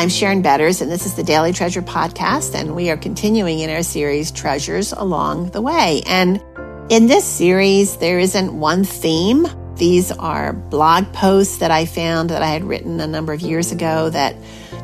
I'm Sharon Betters, and this is the Daily Treasure Podcast, and we are continuing in our series, Treasures Along the Way. And in this series, there isn't one theme. These are blog posts that I found that I had written a number of years ago that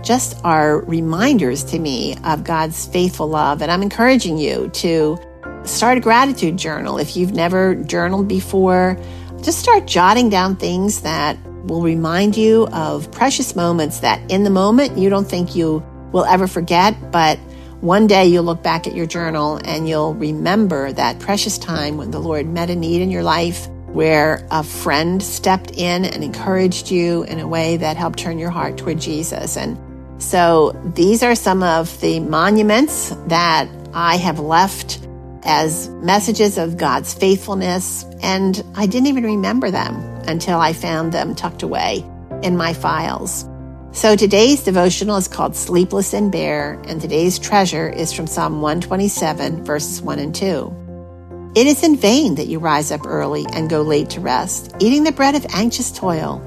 just are reminders to me of God's faithful love. And I'm encouraging you to start a gratitude journal. If you've never journaled before, just start jotting down things that will remind you of precious moments that in the moment you don't think you will ever forget, but one day you'll look back at your journal and you'll remember that precious time when the Lord met a need in your life, where a friend stepped in and encouraged you in a way that helped turn your heart toward Jesus. And so these are some of the monuments that I have left as messages of God's faithfulness, and I didn't even remember them until I found them tucked away in my files. So today's devotional is called Sleepless in Bear, and today's treasure is from Psalm 127, verses 1 and 2. It is in vain that you rise up early and go late to rest, eating the bread of anxious toil,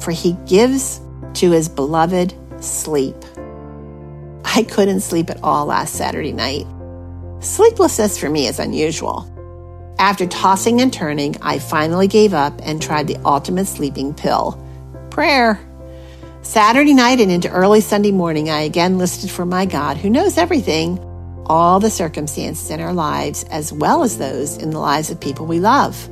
for he gives to his beloved sleep. I couldn't sleep at all last Saturday night. Sleeplessness for me is unusual. After tossing and turning, I finally gave up and tried the ultimate sleeping pill prayer. Saturday night and into early Sunday morning, I again listed for my God, who knows everything, all the circumstances in our lives, as well as those in the lives of people we love.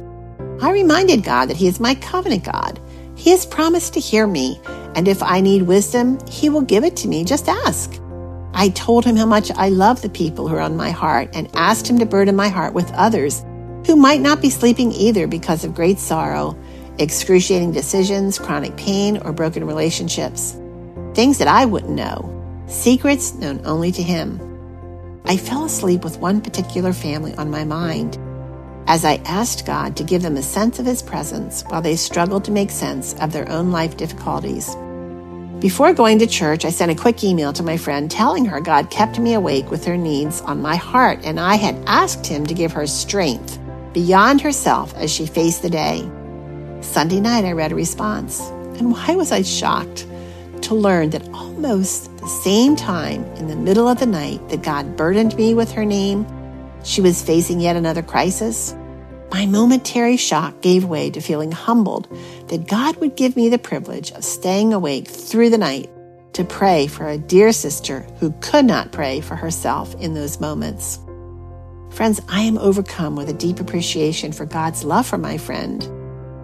I reminded God that He is my covenant God. He has promised to hear me, and if I need wisdom, He will give it to me. Just ask. I told him how much I love the people who are on my heart and asked him to burden my heart with others who might not be sleeping either because of great sorrow, excruciating decisions, chronic pain, or broken relationships. Things that I wouldn't know, secrets known only to him. I fell asleep with one particular family on my mind as I asked God to give them a sense of His presence while they struggled to make sense of their own life difficulties. Before going to church, I sent a quick email to my friend telling her God kept me awake with her needs on my heart, and I had asked Him to give her strength beyond herself as she faced the day. Sunday night, I read a response. And why was I shocked to learn that almost the same time in the middle of the night that God burdened me with her name, she was facing yet another crisis? My momentary shock gave way to feeling humbled that God would give me the privilege of staying awake through the night to pray for a dear sister who could not pray for herself in those moments. Friends, I am overcome with a deep appreciation for God's love for my friend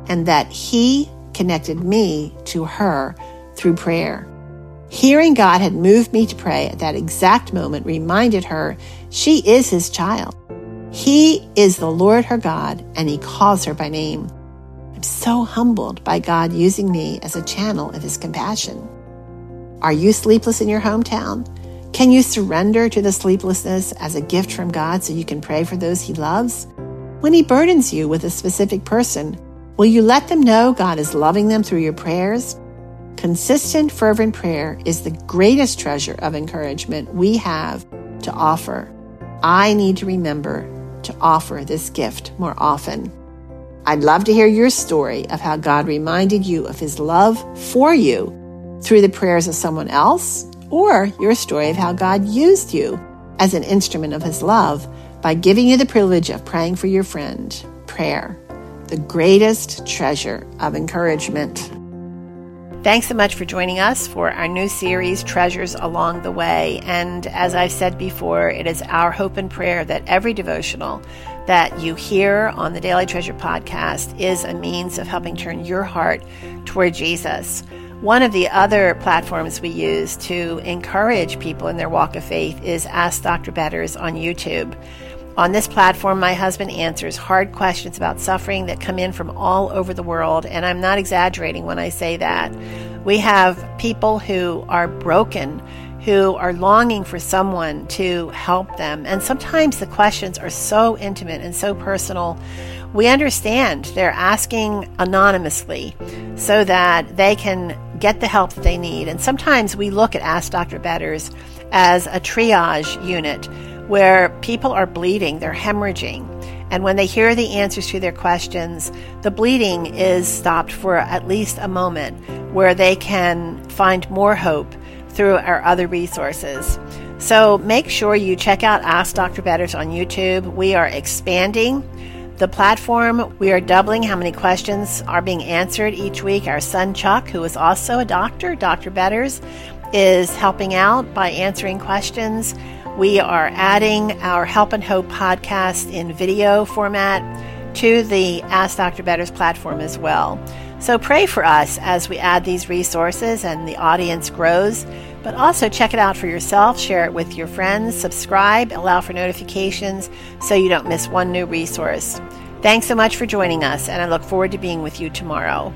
and that He connected me to her through prayer. Hearing God had moved me to pray at that exact moment reminded her she is His child he is the Lord her God, and He calls her by name. I'm so humbled by God using me as a channel of His compassion. Are you sleepless in your hometown? Can you surrender to the sleeplessness as a gift from God so you can pray for those He loves? When He burdens you with a specific person, will you let them know God is loving them through your prayers? Consistent, fervent prayer is the greatest treasure of encouragement we have to offer. I need to remember to offer this gift more often. I'd love to hear your story of how God reminded you of his love for you through the prayers of someone else, or your story of how God used you as an instrument of his love by giving you the privilege of praying for your friend. Prayer, the greatest treasure of encouragement. Thanks so much for joining us for our new series, Treasures Along the Way. And as I've said before, it is our hope and prayer that every devotional that you hear on the Daily Treasure podcast is a means of helping turn your heart toward Jesus. One of the other platforms we use to encourage people in their walk of faith is Ask Dr. Betters on YouTube. On this platform, my husband answers hard questions about suffering that come in from all over the world, and I'm not exaggerating when I say that. We have people who are broken, who are longing for someone to help them, and sometimes the questions are so intimate and so personal. We understand they're asking anonymously so that they can get the help that they need. And sometimes we look at Ask Dr. Betters as a triage unit where people are bleeding, they're hemorrhaging. And when they hear the answers to their questions, the bleeding is stopped for at least a moment where they can find more hope through our other resources. So make sure you check out Ask Dr. Betters on YouTube. We are expanding the platform. We are doubling how many questions are being answered each week. Our son Chuck, who is also a doctor, Dr. Betters, is helping out by answering questions. We are adding our Help and Hope podcast in video format to the Ask Dr. Betters platform as well. So pray for us as we add these resources and the audience grows. But also check it out for yourself, share it with your friends, subscribe, allow for notifications so you don't miss one new resource. Thanks so much for joining us, and I look forward to being with you tomorrow.